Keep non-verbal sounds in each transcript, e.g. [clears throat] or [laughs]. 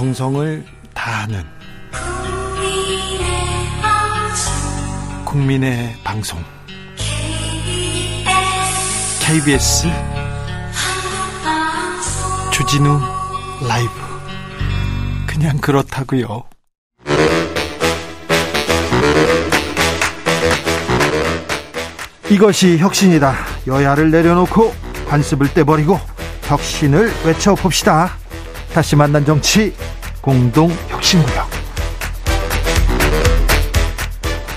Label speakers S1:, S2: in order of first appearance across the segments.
S1: 정성을 다하는 국민의 방송 KBS 주진우 라이브 그냥 그렇다고요. 이것이 혁신이다. 여야를 내려놓고 관습을 떼버리고 혁신을 외쳐봅시다. 다시 만난 정치 공동 혁신구역.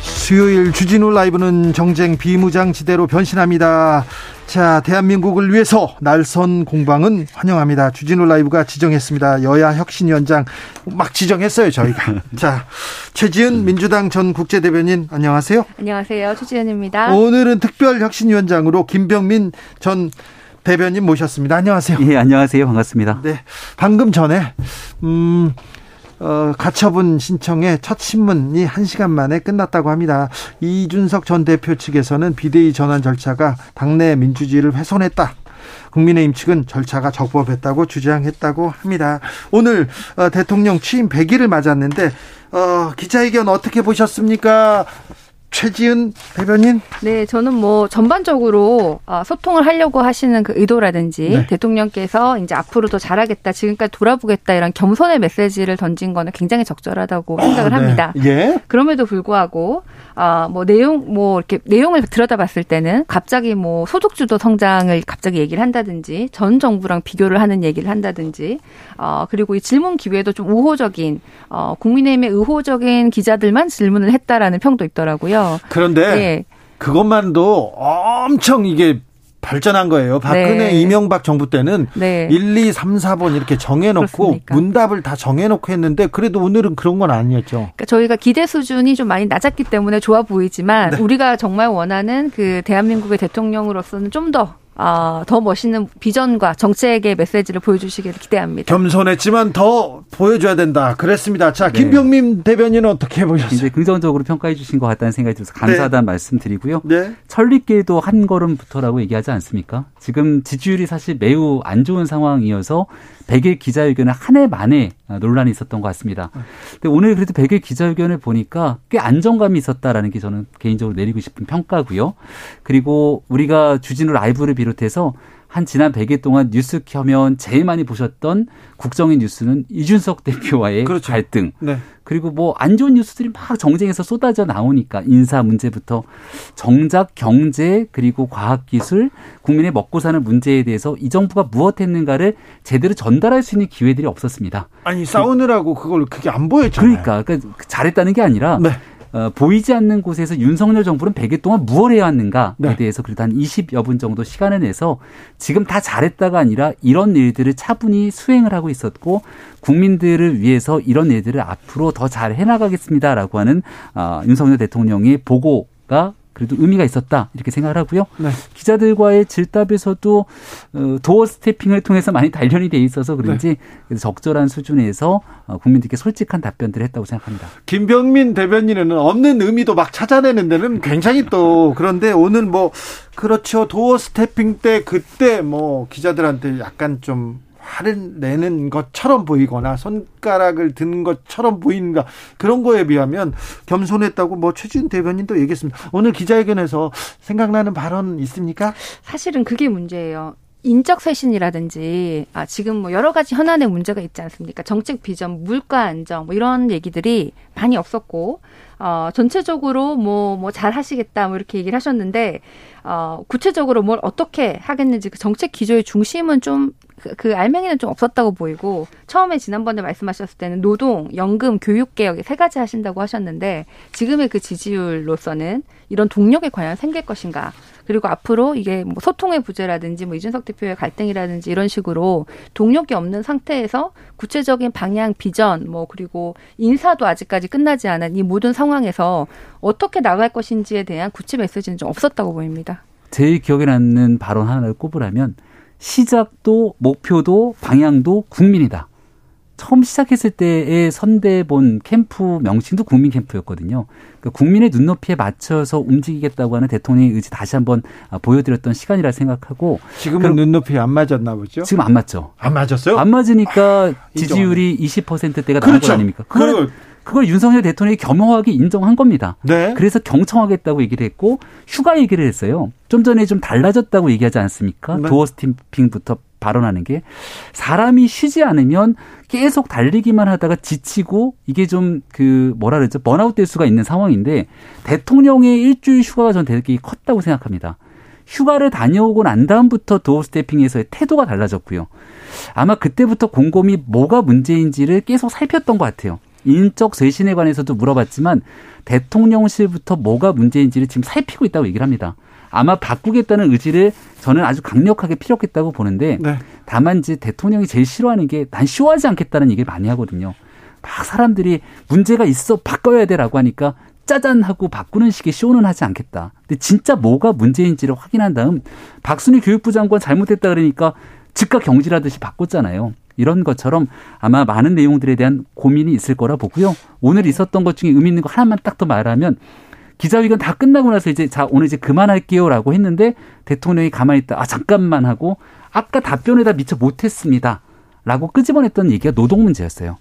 S1: 수요일 주진우 라이브는 정쟁 비무장지대로 변신합니다. 자, 대한민국을 위해서 날선 공방은 환영합니다. 주진우 라이브가 지정했습니다. 여야 혁신위원장 막 지정했어요, 저희가. [laughs] 자, 최지은 민주당 전 국제대변인 안녕하세요.
S2: 안녕하세요. 최지은입니다.
S1: 오늘은 특별 혁신위원장으로 김병민 전 대변인 모셨습니다. 안녕하세요.
S3: 예, 안녕하세요. 반갑습니다.
S1: 네. 방금 전에 음 어, 가처분 신청의 첫 신문이 1시간 만에 끝났다고 합니다. 이준석 전 대표 측에서는 비대위 전환 절차가 당내 민주주의를 훼손했다. 국민의힘 측은 절차가 적법했다고 주장했다고 합니다. 오늘 어, 대통령 취임 100일을 맞았는데 어, 기자회견 어떻게 보셨습니까? 최지은 대변인?
S2: 네, 저는 뭐 전반적으로 어, 소통을 하려고 하시는 그 의도라든지 네. 대통령께서 이제 앞으로 더 잘하겠다, 지금까지 돌아보겠다 이런 겸손의 메시지를 던진 거는 굉장히 적절하다고 생각을 아, 네. 합니다. 예. 그럼에도 불구하고 아, 뭐 내용 뭐 이렇게 내용을 들여다봤을 때는 갑자기 뭐 소득주도 성장을 갑자기 얘기를 한다든지 전 정부랑 비교를 하는 얘기를 한다든지 어 그리고 이 질문 기회도 좀 우호적인 어 국민의힘의 의호적인 기자들만 질문을 했다라는 평도 있더라고요.
S1: 그런데 네. 그것만도 엄청 이게 발전한 거예요. 박근혜, 네. 이명박 정부 때는 네. 1, 2, 3, 4번 이렇게 정해놓고 그렇습니까? 문답을 다 정해놓고 했는데 그래도 오늘은 그런 건 아니었죠.
S2: 그러니까 저희가 기대 수준이 좀 많이 낮았기 때문에 좋아 보이지만 네. 우리가 정말 원하는 그 대한민국의 대통령으로서는 좀 더 어, 더 멋있는 비전과 정책의 메시지를 보여주시기를 기대합니다.
S1: 겸손했지만 더 보여줘야 된다. 그랬습니다. 자, 네. 김병민 네. 대변인은 어떻게 보셨어요?
S3: 이제 긍정적으로 평가해 주신 것 같다는 생각이 들어서 감사하다는 네. 말씀 드리고요. 네. 천리길도 한 걸음부터라고 얘기하지 않습니까? 지금 지지율이 사실 매우 안 좋은 상황이어서 100일 기자회견을 한 해 만에 논란이 있었던 것 같습니다. 근데 오늘 그래도 100일 기자회견을 보니까 꽤 안정감이 있었다라는 게 저는 개인적으로 내리고 싶은 평가고요. 그리고 우리가 주진우 라이브를 비롯해서 한 지난 100일 동안 뉴스 켜면 제일 많이 보셨던 국정의 뉴스는 이준석 대표와의 [laughs] 그렇죠. 갈등. 네. 그리고 뭐 안 좋은 뉴스들이 막 정쟁에서 쏟아져 나오니까 인사 문제부터 정작 경제 그리고 과학기술 국민의 먹고 사는 문제에 대해서 이 정부가 무엇 했는가를 제대로 전달할 수 있는 기회들이 없었습니다.
S1: 아니 싸우느라고 그걸 그게 안 보였잖아요.
S3: 그러니까, 그러니까 잘했다는 게 아니라 네. 어, 보이지 않는 곳에서 윤석열 정부는 100일 동안 무엇 해야 하는가에 네. 대해서 그래도 한 20여 분 정도 시간을 내서 지금 다 잘했다가 아니라 이런 일들을 차분히 수행을 하고 있었고 국민들을 위해서 이런 일들을 앞으로 더 잘 해나가겠습니다라고 하는 어, 윤석열 대통령의 보고가 그래도 의미가 있었다 이렇게 생각을 하고요. 네. 기자들과의 질답에서도 어, 도어 스태핑을 통해서 많이 단련이 돼 있어서 그런지 네. 적절한 수준에서 어, 국민들께 솔직한 답변들을 했다고 생각합니다.
S1: 김병민 대변인은 없는 의미도 막 찾아내는 데는 굉장히 또 그런데 오늘 뭐 그렇죠 도어 스태핑 때 그때 뭐 기자들한테 약간 좀 화를 내는 것처럼 보이거나 손가락을 든 것처럼 보이는가 그런 거에 비하면 겸손했다고 뭐 최준 대변인도 얘기했습니다. 오늘 기자회견에서 생각나는 발언 있습니까?
S2: 사실은 그게 문제예요. 인적 쇄신이라든지 아 지금 뭐 여러 가지 현안의 문제가 있지 않습니까? 정책 비전, 물가 안정 뭐 이런 얘기들이 많이 없었고 어 전체적으로 뭐뭐 뭐 잘 하시겠다 뭐 이렇게 얘기를 하셨는데 어 구체적으로 뭘 어떻게 하겠는지 그 정책 기조의 중심은 좀 그, 그 알맹이는 좀 없었다고 보이고 처음에 지난번에 말씀하셨을 때는 노동, 연금, 교육 개혁 세 가지 하신다고 하셨는데 지금의 그 지지율로서는 이런 동력이 과연 생길 것인가? 그리고 앞으로 이게 뭐 소통의 부재라든지 뭐 이준석 대표의 갈등이라든지 이런 식으로 동력이 없는 상태에서 구체적인 방향, 비전, 뭐 그리고 인사도 아직까지 끝나지 않은 이 모든 상황에서 어떻게 나갈 것인지에 대한 구체 메시지는 좀 없었다고 보입니다.
S3: 제일 기억에 남는 발언 하나를 꼽으라면 시작도 목표도 방향도 국민이다. 처음 시작했을 때의 선대본 캠프 명칭도 국민 캠프였거든요. 그 국민의 눈높이에 맞춰서 움직이겠다고 하는 대통령의 의지 다시 한번 보여드렸던 시간이라 생각하고
S1: 지금은 눈높이 안 맞았나 보죠?
S3: 지금 안 맞죠.
S1: 안 맞았어요?
S3: 안 맞으니까 지지율이 20%대가 나온 그렇죠. 거 아닙니까? 그걸 그걸 윤석열 대통령이 겸허하게 인정한 겁니다. 네. 그래서 경청하겠다고 얘기를 했고 휴가 얘기를 했어요. 좀 전에 좀 달라졌다고 얘기하지 않습니까? 네. 도어 스탬핑부터 발언하는 게 사람이 쉬지 않으면 계속 달리기만 하다가 지치고 이게 좀 그 뭐라 그러죠 번아웃 될 수가 있는 상황인데 대통령의 일주일 휴가가 전 되게 컸다고 생각합니다. 휴가를 다녀오고 난 다음부터 도어 스태핑에서의 태도가 달라졌고요. 아마 그때부터 곰곰이 뭐가 문제인지를 계속 살폈던 것 같아요. 인적 쇄신에 관해서도 물어봤지만 대통령실부터 뭐가 문제인지를 지금 살피고 있다고 얘기를 합니다. 아마 바꾸겠다는 의지를 저는 아주 강력하게 피력했다고 보는데 네. 다만 이제 대통령이 제일 싫어하는 게 난 쉬워하지 않겠다는 얘기를 많이 하거든요. 막 사람들이 문제가 있어 바꿔야 돼라고 하니까 짜잔 하고 바꾸는 식의 쇼는 하지 않겠다. 근데 진짜 뭐가 문제인지를 확인한 다음 박순희 교육부 장관 잘못했다 그러니까 즉각 경질하듯이 바꿨잖아요. 이런 것처럼 아마 많은 내용들에 대한 고민이 있을 거라 보고요. 오늘 있었던 것 중에 의미 있는 거 하나만 딱 더 말하면 기자회견 다 끝나고 나서 이제 자 오늘 이제 그만할게요라고 했는데 대통령이 가만히 있다 아 잠깐만 하고 아까 답변에다 미처 못했습니다라고 끄집어냈던 얘기가 노동 문제였어요.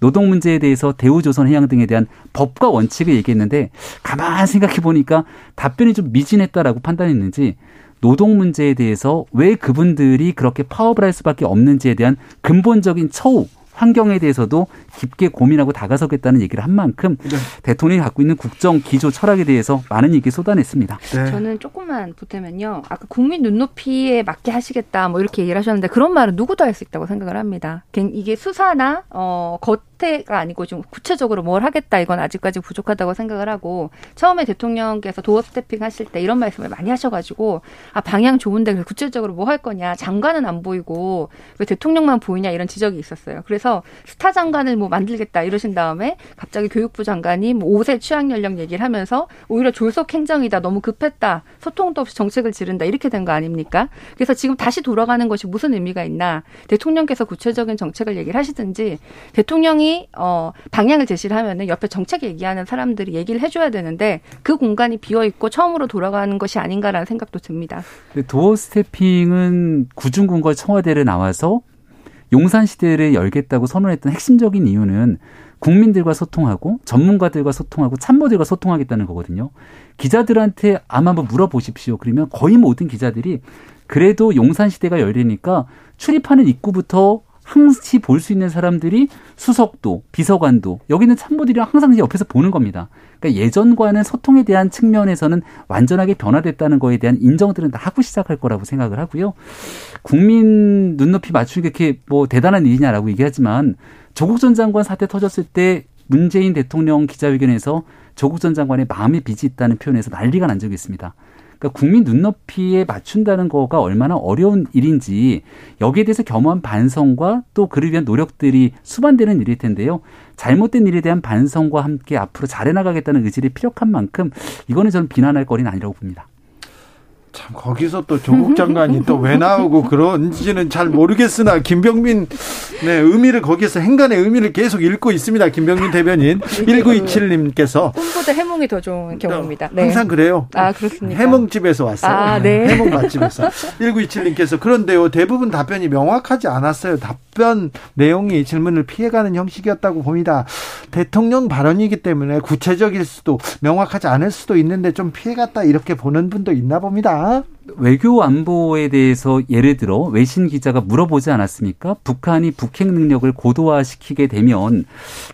S3: 노동 문제에 대해서 대우조선 해양 등에 대한 법과 원칙을 얘기했는데 가만 생각해 보니까 답변이 좀 미진했다라고 판단했는지 노동 문제에 대해서 왜 그분들이 그렇게 파업을 할 수밖에 없는지에 대한 근본적인 처우 환경에 대해서도 깊게 고민하고 다가서겠다는 얘기를 한 만큼 네. 대통령이 갖고 있는 국정 기조 철학에 대해서 많은 얘기 쏟아냈습니다.
S2: 네. 저는 조금만 보태면요. 아까 국민 눈높이에 맞게 하시겠다 뭐 이렇게 얘기를 하셨는데 그런 말은 누구도 할 수 있다고 생각을 합니다. 이게 수사나 어, 겉 형태가 아니고 좀 구체적으로 뭘 하겠다 이건 아직까지 부족하다고 생각을 하고 처음에 대통령께서 도어 스태핑 하실 때 이런 말씀을 많이 하셔가지고 아 방향 좋은데 구체적으로 뭐 할 거냐 장관은 안 보이고 왜 대통령만 보이냐 이런 지적이 있었어요. 그래서 스타 장관을 뭐 만들겠다 이러신 다음에 갑자기 교육부 장관이 뭐 5세 취학 연령 얘기를 하면서 오히려 졸속 행정이다 너무 급했다 소통도 없이 정책을 지른다 이렇게 된 거 아닙니까? 그래서 지금 다시 돌아가는 것이 무슨 의미가 있나 대통령께서 구체적인 정책을 얘기를 하시든지 대통령이 어 방향을 제시를 하면은 옆에 정책 얘기하는 사람들이 얘기를 해줘야 되는데 그 공간이 비어 있고 처음으로 돌아가는 것이 아닌가라는 생각도 듭니다.
S3: 도어 스태핑은 구중군과 청와대를 나와서 용산 시대를 열겠다고 선언했던 핵심적인 이유는 국민들과 소통하고 전문가들과 소통하고 참모들과 소통하겠다는 거거든요. 기자들한테 아마 한번 물어보십시오. 그러면 거의 모든 기자들이 그래도 용산 시대가 열리니까 출입하는 입구부터 항시 볼 수 있는 사람들이 수석도, 비서관도, 여기는 참모들이랑 항상 옆에서 보는 겁니다. 그러니까 예전과는 소통에 대한 측면에서는 완전하게 변화됐다는 거에 대한 인정들은 다 하고 시작할 거라고 생각을 하고요. 국민 눈높이 맞추는 게 그렇게 뭐 대단한 일이냐라고 얘기하지만 조국 전 장관 사태 터졌을 때 문재인 대통령 기자회견에서 조국 전 장관의 마음의 빚이 있다는 표현에서 난리가 난 적이 있습니다. 그러니까 국민 눈높이에 맞춘다는 거가 얼마나 어려운 일인지 여기에 대해서 겸허한 반성과 또 그를 위한 노력들이 수반되는 일일 텐데요. 잘못된 일에 대한 반성과 함께 앞으로 잘해나가겠다는 의지를 피력한 만큼 이거는 저는 비난할 거리는 아니라고 봅니다.
S1: 참 거기서 또 조국 장관이 또 왜 나오고 그런지는 잘 모르겠으나 김병민 네 의미를 거기에서 행간의 의미를 계속 읽고 있습니다. 김병민 대변인 1927님께서
S2: 꿈보다 해몽이 더 좋은 경우입니다.
S1: 네. 항상 그래요.
S2: 아 그렇습니까?
S1: 해몽집에서 왔어요. 아, 네. 해몽 맛집에서 1927님께서 그런데요 대부분 답변이 명확하지 않았어요. 답변 내용이 질문을 피해가는 형식이었다고 봅니다. 대통령 발언이기 때문에 구체적일 수도 명확하지 않을 수도 있는데 좀 피해갔다 이렇게 보는 분도 있나 봅니다.
S3: 외교 안보에 대해서 예를 들어 외신 기자가 물어보지 않았습니까? 북한이 북핵 능력을 고도화시키게 되면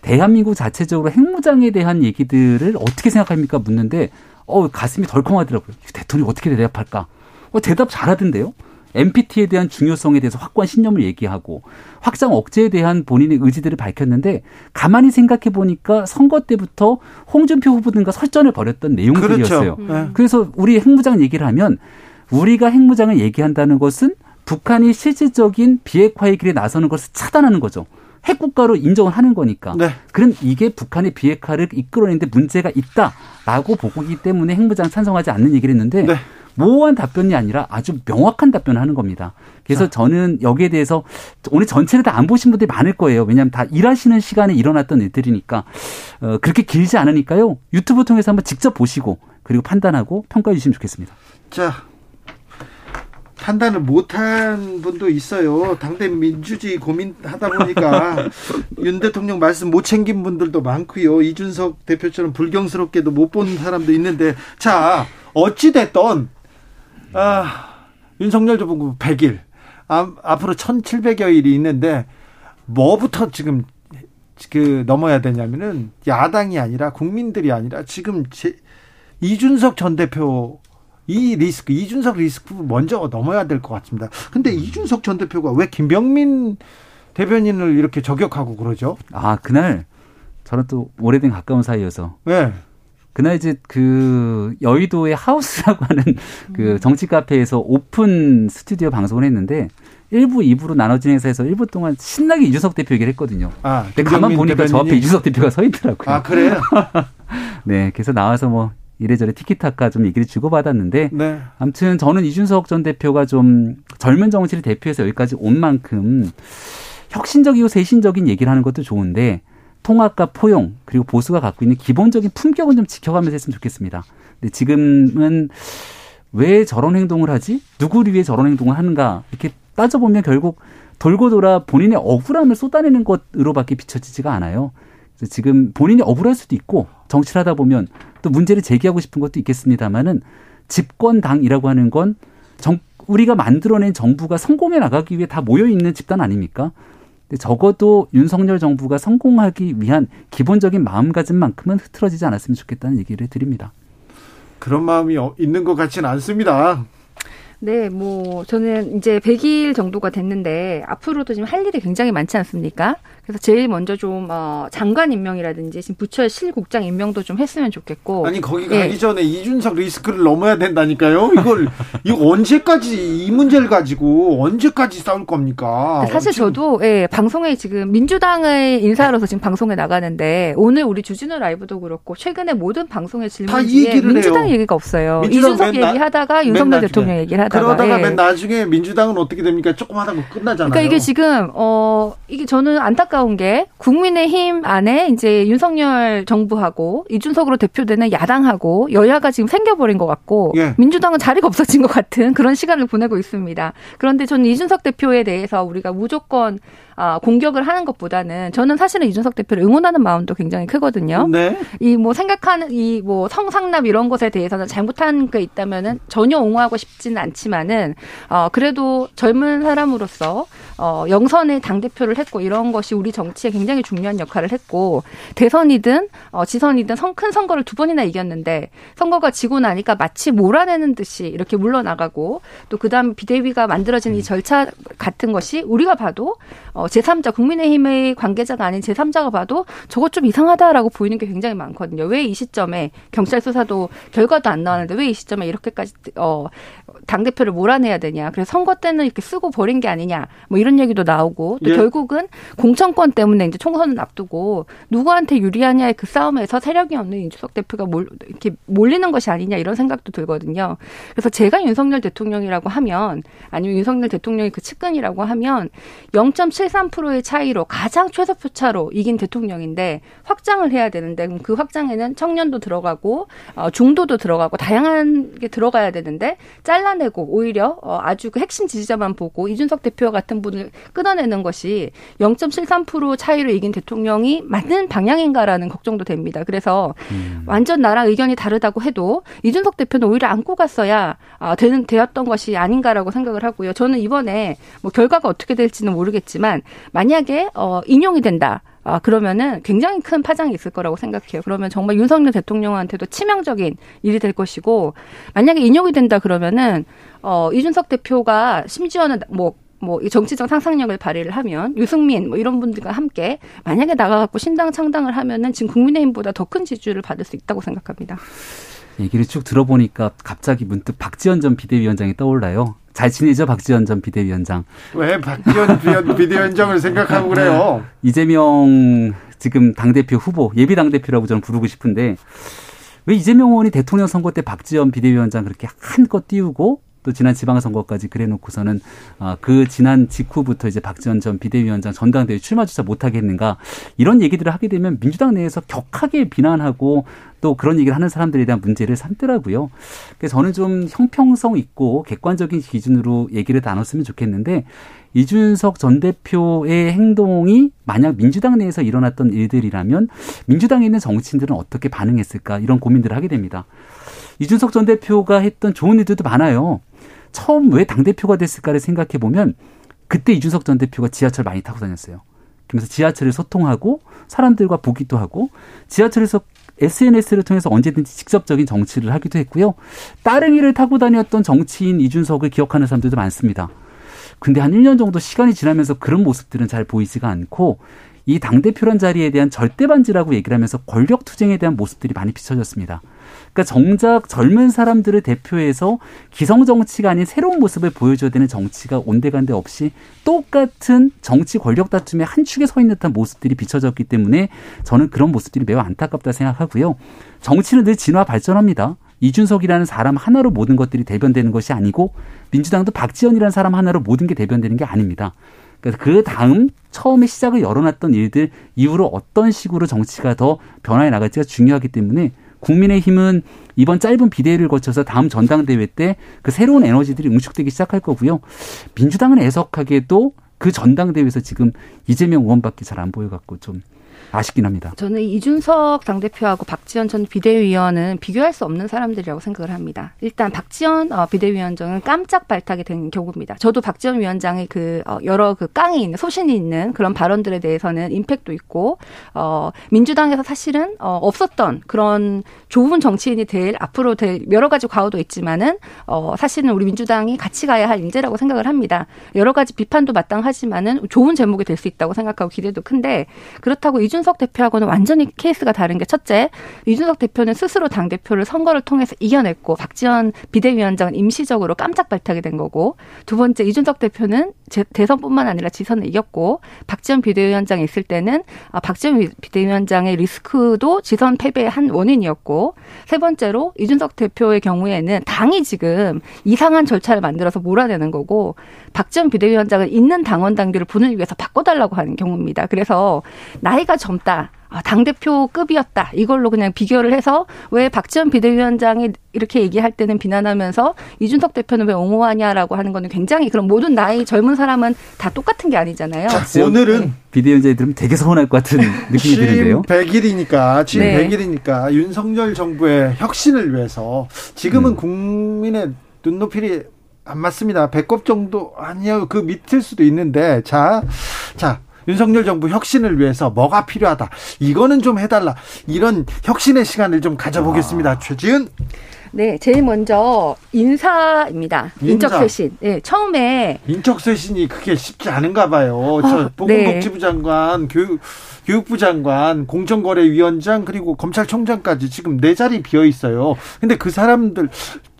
S3: 대한민국 자체적으로 핵무장에 대한 얘기들을 어떻게 생각합니까? 묻는데 어 가슴이 덜컹하더라고요. 대통령이 어떻게 대답할까? 어 대답 잘하던데요. NPT에 대한 중요성에 대해서 확고한 신념을 얘기하고 확장 억제에 대한 본인의 의지들을 밝혔는데 가만히 생각해 보니까 선거 때부터 홍준표 후보 등과 설전을 벌였던 내용들이었어요. 그렇죠. 네. 그래서 우리 핵무장 얘기를 하면 우리가 핵무장을 얘기한다는 것은 북한이 실질적인 비핵화의 길에 나서는 것을 차단하는 거죠. 핵국가로 인정을 하는 거니까. 네. 그럼 이게 북한의 비핵화를 이끌어내는데 문제가 있다라고 보기 때문에 핵무장 찬성하지 않는 얘기를 했는데 네. 모호한 답변이 아니라 아주 명확한 답변을 하는 겁니다. 그래서 자. 저는 여기에 대해서 오늘 전체를 다 안 보신 분들이 많을 거예요. 왜냐하면 다 일하시는 시간에 일어났던 일들이니까 어, 그렇게 길지 않으니까요. 유튜브 통해서 한번 직접 보시고 그리고 판단하고 평가해 주시면 좋겠습니다.
S1: 자, 판단을 못한 분도 있어요. 당대 민주주의 고민하다 보니까 [laughs] 윤 대통령 말씀 못 챙긴 분들도 많고요. 이준석 대표처럼 불경스럽게도 못 본 사람도 있는데 자 어찌 됐던 아, 윤석열 정부 100일 아, 앞으로 1,700여일이 있는데 뭐부터 지금 그 넘어야 되냐면은 야당이 아니라 국민들이 아니라 지금 제, 이준석 전 대표 이 리스크 이준석 리스크 먼저 넘어야 될 것 같습니다. 근데 음. 이준석 전 대표가 왜 김병민 대변인을 이렇게 저격하고 그러죠?
S3: 아 그날 저는 또 오래된 가까운 사이여서. 네. 그날 이제 그 여의도의 하우스라고 하는 그 음. 정치 카페에서 오픈 스튜디오 방송을 했는데 1부, 2부로 나눠진 행사에서 1부 동안 신나게 이준석 대표 얘기를 했거든요. 아, 근데 가만 보니까 대변인이... 저 앞에 이준석 대표가 서 있더라고요.
S1: 아, 그래요? [laughs]
S3: 네, 그래서 나와서 뭐 이래저래 티키타카 좀 얘기를 주고받았는데 네. 아무튼 저는 이준석 전 대표가 좀 젊은 정치를 대표해서 여기까지 온 만큼 혁신적이고 세신적인 얘기를 하는 것도 좋은데 통합과 포용 그리고 보수가 갖고 있는 기본적인 품격은 좀 지켜가면서 했으면 좋겠습니다. 근데 지금은 왜 저런 행동을 하지? 누구를 위해 저런 행동을 하는가? 이렇게 따져보면 결국 돌고 돌아 본인의 억울함을 쏟아내는 것으로밖에 비춰지지가 않아요. 그래서 지금 본인이 억울할 수도 있고 정치를 하다 보면 또 문제를 제기하고 싶은 것도 있겠습니다만은 집권당이라고 하는 건 정, 우리가 만들어낸 정부가 성공해 나가기 위해 다 모여 있는 집단 아닙니까? 근데 적어도 윤석열 정부가 성공하기 위한 기본적인 마음가짐만큼은 흐트러지지 않았으면 좋겠다는 얘기를 드립니다.
S1: 그런 마음이 어, 있는 것 같지는 않습니다.
S2: 네, 뭐 저는 이제 100일 정도가 됐는데 앞으로도 지금 할 일이 굉장히 많지 않습니까? 그래서 제일 먼저 좀 어, 장관 임명이라든지 지금 부처의 실국장 임명도 좀 했으면 좋겠고
S1: 아니 거기 예. 가기 예. 전에 이준석 리스크를 넘어야 된다니까요. 이걸 [laughs] 이거 언제까지 이 문제를 가지고 언제까지 싸울 겁니까?
S2: 사실 지금. 저도 예, 방송에 지금 민주당의 인사로서 지금 방송에 나가는데 오늘 우리 주진우 라이브도 그렇고 최근에 모든 방송의 질문 중에 민주당 해요. 얘기가 없어요. 이준석 얘기하다가 윤석열 대통령 얘기를 하다가
S1: 그러다가 예. 맨 나중에 민주당은 어떻게 됩니까? 조금 하다 보 끝나잖아요.
S2: 그러니까 이게 지금 어 이게 저는 안타까 안타까운 게 국민의힘 안에 이제 윤석열 정부하고 이준석으로 대표되는 야당하고 여야가 지금 생겨버린 것 같고 예. 민주당은 자리가 없어진 것 같은 그런 시간을 보내고 있습니다. 그런데 저는 이준석 대표에 대해서 우리가 무조건 아, 공격을 하는 것보다는 저는 사실은 이준석 대표를 응원하는 마음도 굉장히 크거든요. 네. 이 뭐 생각하는 이 뭐 성상납 이런 것에 대해서는 잘못한 게 있다면은 전혀 옹호하고 싶지는 않지만은 어 그래도 젊은 사람으로서 어 영선의 당 대표를 했고 이런 것이 우리 정치에 굉장히 중요한 역할을 했고 대선이든 어 지선이든 성, 큰 선거를 두 번이나 이겼는데 선거가 지고 나니까 마치 몰아내는 듯이 이렇게 물러나가고 또 그다음 비대위가 만들어진 이 절차 같은 것이 우리가 봐도 어 제3자 국민의힘의 관계자가 아닌 제3자가 봐도 저것 좀 이상하다라고 보이는 게 굉장히 많거든요. 왜 이 시점에 경찰 수사도 결과도 안 나왔는데 왜 이 시점에 이렇게까지 어 당 대표를 몰아내야 되냐. 그래서 선거 때는 이렇게 쓰고 버린 게 아니냐. 뭐 이런 얘기도 나오고 또 예. 결국은 공천권 때문에 이제 총선을 앞두고 누구한테 유리하냐의 그 싸움에서 세력이 없는 이준석 대표가 몰, 이렇게 몰리는 것이 아니냐 이런 생각도 들거든요. 그래서 제가 윤석열 대통령이라고 하면 아니면 윤석열 대통령이 그 측근이라고 하면 0.73 13%의 차이로 가장 최소표 차로 이긴 대통령인데 확장을 해야 되는데 그럼 그 확장에는 청년도 들어가고 어, 중도도 들어가고 다양한 게 들어가야 되는데 잘라내고 오히려 어, 아주 그 핵심 지지자만 보고 이준석 대표 같은 분을 끊어내는 것이 0.73% 차이로 이긴 대통령이 맞는 방향인가라는 걱정도 됩니다. 그래서 음. 완전 나랑 의견이 다르다고 해도 이준석 대표는 오히려 안고 갔어야 어, 되는 되었던 것이 아닌가라고 생각을 하고요. 저는 이번에 뭐 결과가 어떻게 될지는 모르겠지만 만약에 어 인용이 된다. 아, 그러면은 굉장히 큰 파장이 있을 거라고 생각해요. 그러면 정말 윤석열 대통령한테도 치명적인 일이 될 것이고, 만약에 인용이 된다 그러면은, 어, 이준석 대표가 심지어는 뭐, 뭐, 정치적 상상력을 발휘를 하면, 유승민, 뭐, 이런 분들과 함께, 만약에 나가갖고 신당 창당을 하면은 지금 국민의힘보다 더 큰 지지를 받을 수 있다고 생각합니다.
S3: 얘기를 쭉 들어보니까 갑자기 문득 박지원 전 비대위원장이 떠올라요. 잘 지내죠 박지원 전 비대위원장.
S1: 왜 박지원 비대위원장을 생각하고 그래요?
S3: 이재명 지금 당 대표 후보 예비 당 대표라고 저는 부르고 싶은데 왜 이재명 의원이 대통령 선거 때 박지원 비대위원장 그렇게 한껏 띄우고 또 지난 지방선거까지 그래놓고서는 아, 그 지난 직후부터 이제 박지원 전 비대위원장 전당대회 출마조차 못하겠는가 이런 얘기들을 하게 되면 민주당 내에서 격하게 비난하고 또 그런 얘기를 하는 사람들에 대한 문제를 삼더라고요. 그래서 저는 좀 형평성 있고 객관적인 기준으로 얘기를 나눴으면 좋겠는데 이준석 전 대표의 행동이 만약 민주당 내에서 일어났던 일들이라면 민주당에 있는 정치인들은 어떻게 반응했을까 이런 고민들을 하게 됩니다. 이준석 전 대표가 했던 좋은 일들도 많아요. 처음 왜 당대표가 됐을까를 생각해 보면 그때 이준석 전 대표가 지하철 많이 타고 다녔어요. 그러면서 지하철을 소통하고 사람들과 보기도 하고 지하철에서 SNS를 통해서 언제든지 직접적인 정치를 하기도 했고요. 따릉이를 타고 다녔던 정치인 이준석을 기억하는 사람들도 많습니다. 근데 한 1년 정도 시간이 지나면서 그런 모습들은 잘 보이지가 않고 이 당대표란 자리에 대한 절대반지라고 얘기를 하면서 권력 투쟁에 대한 모습들이 많이 비춰졌습니다. 그러니까 정작 젊은 사람들을 대표해서 기성 정치가 아닌 새로운 모습을 보여줘야 되는 정치가 온데간데 없이 똑같은 정치 권력 다툼의 한 축에 서 있는 듯한 모습들이 비춰졌기 때문에 저는 그런 모습들이 매우 안타깝다 생각하고요. 정치는 늘 진화 발전합니다. 이준석이라는 사람 하나로 모든 것들이 대변되는 것이 아니고 민주당도 박지원이라는 사람 하나로 모든 게 대변되는 게 아닙니다. 그래서 그 다음 처음에 시작을 열어놨던 일들 이후로 어떤 식으로 정치가 더 변화해 나갈지가 중요하기 때문에 국민의힘은 이번 짧은 비대위를 거쳐서 다음 전당대회 때 그 새로운 에너지들이 응축되기 시작할 거고요. 민주당은 애석하게도 그 전당대회에서 지금 이재명 의원밖에 잘 안 보여갖고 좀 아쉽긴 합니다.
S2: 저는 이준석 당대표하고 박지원 전 비대위원은 비교할 수 없는 사람들이라고 생각을 합니다. 일단 박지원 어, 비대위원장은 깜짝 발탁이 된 경우입니다. 저도 박지원 위원장의 그 어, 여러 그 깡이 있는 소신이 있는 그런 발언들에 대해서는 임팩도 있고 어, 민주당에서 사실은 어, 없었던 그런 좋은 정치인이 될 앞으로 될 여러 가지 과오도 있지만은 어, 사실은 우리 민주당이 같이 가야 할 인재라고 생각을 합니다. 여러 가지 비판도 마땅하지만은 좋은 제목이 될 수 있다고 생각하고 기대도 큰데 그렇다고 이준 이준석 대표하고는 완전히 케이스가 다른 게 첫째, 이준석 대표는 스스로 당 대표를 선거를 통해서 이겨냈고 박지원 비대위원장은 임시적으로 깜짝 발탁이 된 거고 두 번째 이준석 대표는 대선뿐만 아니라 지선을 이겼고 박지원 비대위원장이 있을 때는 아, 박지원 비대위원장의 리스크도 지선 패배의 한 원인이었고 세 번째로 이준석 대표의 경우에는 당이 지금 이상한 절차를 만들어서 몰아내는 거고 박지원 비대위원장은 있는 당원 당규를 분을 위해서 바꿔달라고 하는 경우입니다. 그래서 나이가 젊다. 아, 당대표급이었다. 이걸로 그냥 비교를 해서 왜 박지원 비대위원장이 이렇게 얘기할 때는 비난하면서 이준석 대표는 왜 옹호하냐라고 하는 거는 굉장히 그런 모든 나이 젊은 사람은 다 똑같은 게 아니잖아요.
S1: 자, 오늘은 네.
S3: 비대위원장이 들으면 되게 서운할 것 같은 느낌이 드는데요.
S1: 100일이니까 지금 네. 100일이니까 윤석열 정부의 혁신을 위해서 지금은 음. 국민의 눈높이를 안 맞습니다. 배꼽 정도 아니요. 그 밑일 수도 있는데 자, 자 윤석열 정부 혁신을 위해서 뭐가 필요하다. 이거는 좀 해달라. 이런 혁신의 시간을 좀 가져보겠습니다. 아. 최지은.
S2: 네, 제일 먼저 인사입니다. 인적 쇄신. 네, 처음에
S1: 인적 쇄신이 그게 쉽지 않은가 봐요. 저 아, 보건복지부 네. 장관, 교육 교육부 장관, 공정거래위원장 그리고 검찰총장까지 지금 네 자리 비어 있어요. 근데 그 사람들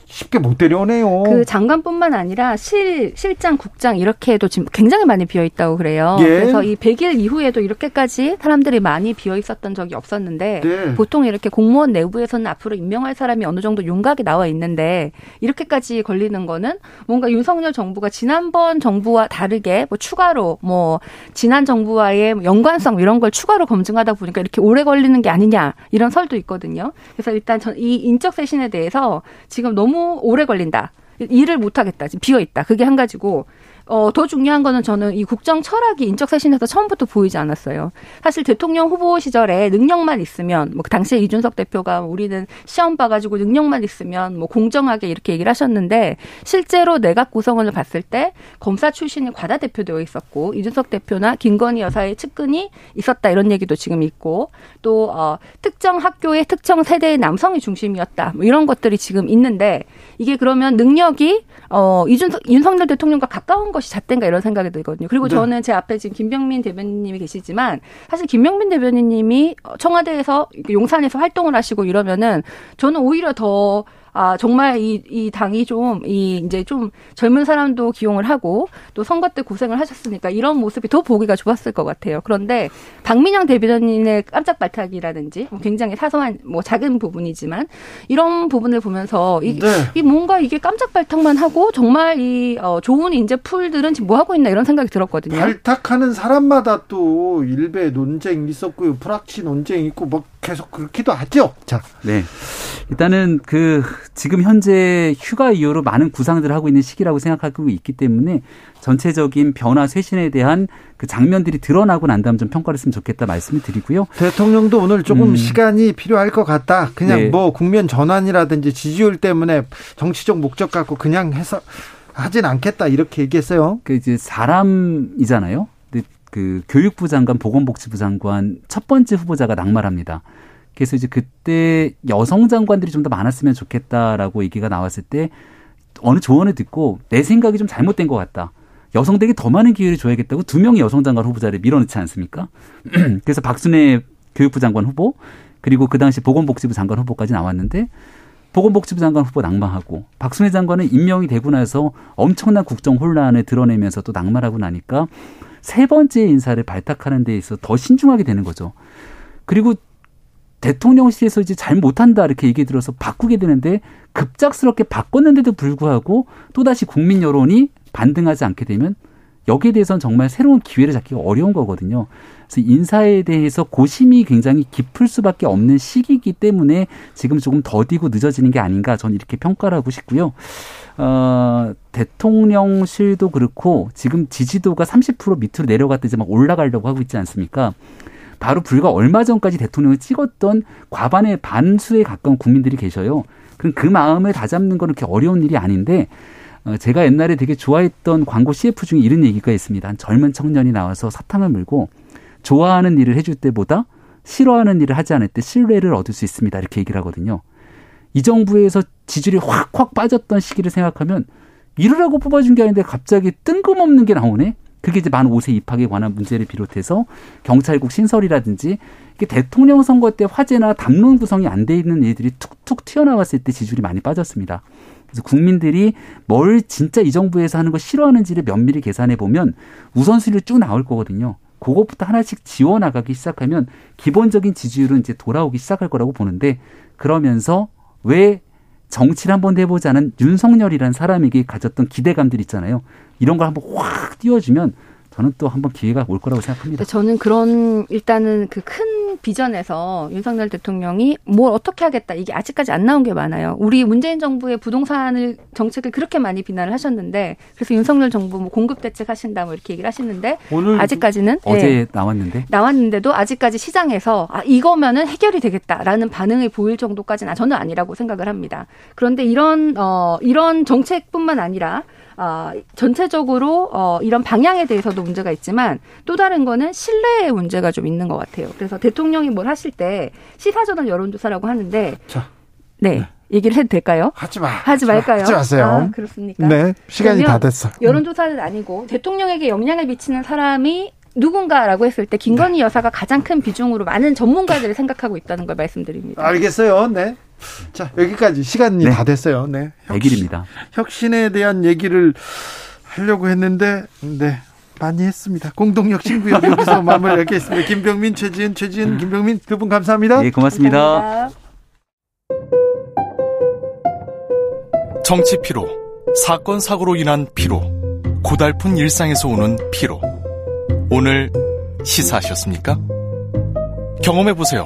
S1: 쉽게 못 데려오네요.
S2: 그 장관뿐만 아니라 실 실장, 국장 이렇게도 지금 굉장히 많이 비어 있다고 그래요. 예. 그래서 이 100일 이후에도 이렇게까지 사람들이 많이 비어 있었던 적이 없었는데 네. 보통 이렇게 공무원 내부에서는 앞으로 임명할 사람이 어느 정도 윤곽이 나와 있는데 이렇게까지 걸리는 거는 뭔가 윤석열 정부가 지난번 정부와 다르게 뭐 추가로 뭐 지난 정부와의 뭐 연관성 이런 걸 추가로 검증하다 보니까 이렇게 오래 걸리는 게 아니냐 이런 설도 있거든요. 그래서 일단 전 이 인적 쇄신에 대해서 지금 너무 너무 오래 걸린다. 일을 못 하겠다. 지금 비어 있다. 그게 한 가지고 어, 더 중요한 거는 저는 이 국정 철학이 인적 쇄신에서 처음부터 보이지 않았어요. 사실 대통령 후보 시절에 능력만 있으면, 뭐, 그 당시에 이준석 대표가 우리는 시험 봐가지고 능력만 있으면 뭐 공정하게 이렇게 얘기를 하셨는데, 실제로 내각 구성원을 봤을 때 검사 출신이 과다 대표되어 있었고, 이준석 대표나 김건희 여사의 측근이 있었다 이런 얘기도 지금 있고, 또, 어, 특정 학교의 특정 세대의 남성이 중심이었다. 뭐 이런 것들이 지금 있는데, 이게 그러면 능력이, 어, 이준석, 윤석열 대통령과 가까운 것 것이 잣된가 이런 생각이 들거든요. 그리고 네. 저는 제 앞에 지금 김병민 대변인님이 계시지만 사실 김병민 대변인님이 청와대에서 용산에서 활동을 하시고 이러면은 저는 오히려 더 아, 정말 이, 이 당이 좀, 이, 이제 좀 젊은 사람도 기용을 하고 또 선거 때 고생을 하셨으니까 이런 모습이 더 보기가 좋았을 것 같아요. 그런데 박민영 대변인의 깜짝 발탁이라든지 뭐 굉장히 사소한 뭐 작은 부분이지만 이런 부분을 보면서 이, 네. 이 뭔가 이게 깜짝 발탁만 하고 정말 이, 어, 좋은 인재 풀들은 지금 뭐 하고 있나 이런 생각이 들었거든요.
S1: 발탁하는 사람마다 또 일베 논쟁 있었고요. 프락치 논쟁 있고 뭐 계속 그렇기도 하죠. 자.
S3: 네. 일단은 그 지금 현재 휴가 이후로 많은 구상들을 하고 있는 시기라고 생각하고 있기 때문에 전체적인 변화 쇄신에 대한 그 장면들이 드러나고 난 다음 좀 평가를 했으면 좋겠다 말씀을 드리고요.
S1: 대통령도 오늘 조금 음. 시간이 필요할 것 같다. 그냥 네. 뭐 국면 전환이라든지 지지율 때문에 정치적 목적 갖고 그냥 해서 하진 않겠다 이렇게 얘기했어요.
S3: 그 이제 사람이잖아요. 그 교육부 장관, 보건복지부 장관 첫 번째 후보자가 낙마합니다. 그래서 이제 그때 여성 장관들이 좀 더 많았으면 좋겠다라고 얘기가 나왔을 때 어느 조언을 듣고 내 생각이 좀 잘못된 것 같다. 여성들에게 더 많은 기회를 줘야겠다고 두 명의 여성 장관 후보자를 밀어넣지 않습니까? [clears throat] 그래서 박순애 교육부 장관 후보 그리고 그 당시 보건복지부 장관 후보까지 나왔는데 보건복지부 장관 후보 낙마하고 박순애 장관은 임명이 되고 나서 엄청난 국정 혼란을 드러내면서 또 낙마하고 나니까 세 번째 인사를 발탁하는 데 있어서 더 신중하게 되는 거죠. 그리고 대통령실에서 이제 잘 못한다 이렇게 얘기 들어서 바꾸게 되는데 급작스럽게 바꿨는데도 불구하고 또다시 국민 여론이 반등하지 않게 되면 여기에 대해서는 정말 새로운 기회를 잡기가 어려운 거거든요. 그래서 인사에 대해서 고심이 굉장히 깊을 수밖에 없는 시기이기 때문에 지금 조금 더디고 늦어지는 게 아닌가 저는 이렇게 평가를 하고 싶고요. 어, 대통령실도 그렇고 지금 지지도가 30% 밑으로 내려갔다 이제 막 올라가려고 하고 있지 않습니까? 바로 불과 얼마 전까지 대통령을 찍었던 과반의 반수에 가까운 국민들이 계셔요. 그럼 그 마음을 다잡는 건 그렇게 어려운 일이 아닌데 어, 제가 옛날에 되게 좋아했던 광고 CF 중에 이런 얘기가 있습니다. 한 젊은 청년이 나와서 사탕을 물고 좋아하는 일을 해줄 때보다 싫어하는 일을 하지 않을 때 신뢰를 얻을 수 있습니다. 이렇게 얘기를 하거든요. 이 정부에서 지지율이 확확 빠졌던 시기를 생각하면 이러라고 뽑아준 게 아닌데 갑자기 뜬금없는 게 나오네? 그게 이제 만 5세 입학에 관한 문제를 비롯해서 경찰국 신설이라든지 이게 대통령 선거 때 화제나 담론 구성이 안 돼 있는 일들이 툭툭 튀어나왔을 때 지지율이 많이 빠졌습니다. 그래서 국민들이 뭘 진짜 이 정부에서 하는 거 싫어하는지를 면밀히 계산해 보면 우선순위로 쭉 나올 거거든요. 그것부터 하나씩 지워 나가기 시작하면 기본적인 지지율은 이제 돌아오기 시작할 거라고 보는데 그러면서 왜 정치를 한번 해보자는 윤석열이라는 사람에게 가졌던 기대감들 있잖아요. 이런 걸 한번 확 띄워주면 저는 또 한번 기회가 올 거라고 생각합니다.
S2: 저는 그런 일단은 그 큰 비전에서 윤석열 대통령이 뭘 어떻게 하겠다 이게 아직까지 안 나온 게 많아요. 우리 문재인 정부의 부동산을 정책을 그렇게 많이 비난을 하셨는데 그래서 윤석열 정부 뭐 공급 대책 하신다 뭐 이렇게 얘기를 하시는데 오늘 아직까지는
S3: 어제 네, 나왔는데
S2: 나왔는데도 아직까지 시장에서 아 이거면은 해결이 되겠다라는 반응을 보일 정도까지는 저는 아니라고 생각을 합니다. 그런데 이런 어 이런 정책뿐만 아니라 어, 전체적으로 어, 이런 방향에 대해서도 문제가 있지만 또 다른 거는 신뢰의 문제가 좀 있는 것 같아요. 그래서 대통령이 뭘 하실 때 시사전환 여론조사라고 하는데 자, 네. 네. 얘기를 해도 될까요?
S1: 하지 마.
S2: 하지 말까요?
S1: 하지 마세요.
S2: 아, 그렇습니까?
S1: 네. 시간이 다 됐어.
S2: 여론조사는 아니고 대통령에게 영향을 미치는 사람이 누군가라고 했을 때 김건희 네. 여사가 가장 큰 비중으로 많은 전문가들을 생각하고 있다는 걸 말씀드립니다.
S1: 알겠어요. 네. 자, 여기까지 시간이 네. 다 됐어요. 네.
S3: 혁신,
S1: 혁신에 대한 얘기를 하려고 했는데, 네. 많이 했습니다. 공동혁신구역 여기서 [laughs] 마무리 하겠습니다. 김병민, 최지은, 최지은, 김병민 두 분 감사합니다.
S3: 네, 고맙습니다. 감사합니다.
S4: 정치 피로, 사건 사고로 인한 피로, 고달픈 일상에서 오는 피로. 오늘 시사하셨습니까? 경험해 보세요.